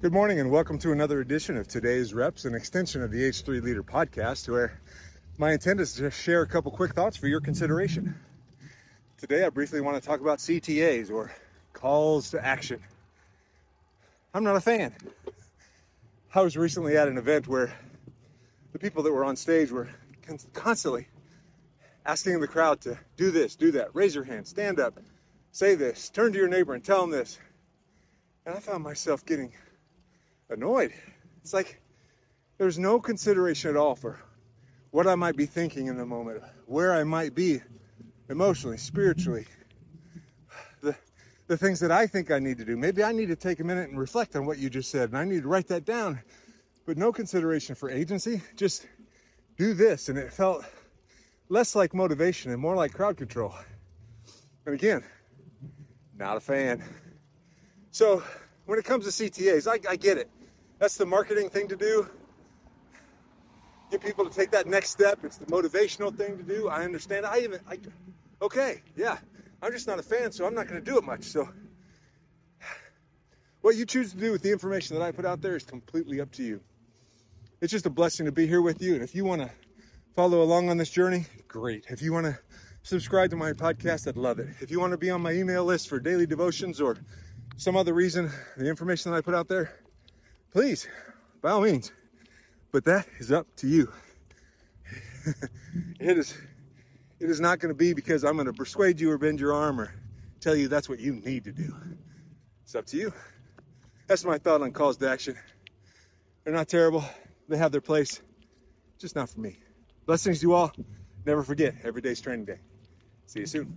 Good morning and welcome to another edition of today's reps, an extension of the H3 Leader podcast, where my intent is to share a couple quick thoughts for your consideration. Today, I briefly want to talk about CTAs or calls to action. I'm not a fan. I was recently at an event where the people that were on stage were constantly asking the crowd to do this, do that, raise your hand, stand up, say this, turn to your neighbor and tell them this. And I found myself getting annoyed. It's like there's no consideration at all for what I might be thinking in the moment, where I might be emotionally, spiritually, the, the things that I think I need to do. Maybe I need to take a minute and reflect on what you just said, and I need to write that down. But no consideration for agency, just do this. And it felt less like motivation and more like crowd control. And again, not a fan. So when it comes to CTAs, I, I get it. That's the marketing thing to do. Get people to take that next step. It's the motivational thing to do. I understand. I even, I, okay, yeah. I'm just not a fan, so I'm not going to do it much. So, what you choose to do with the information that I put out there is completely up to you. It's just a blessing to be here with you. And if you want to follow along on this journey, great. If you want to subscribe to my podcast, I'd love it. If you want to be on my email list for daily devotions or some other reason, the information that I put out there, please, by all means. But that is up to you. it is it is not going to be because I'm going to persuade you or bend your arm or tell you that's what you need to do. It's up to you. That's my thought on calls to action. They're not terrible. They have their place. Just not for me. Blessings to you all. Never forget, every day's training day. See you soon.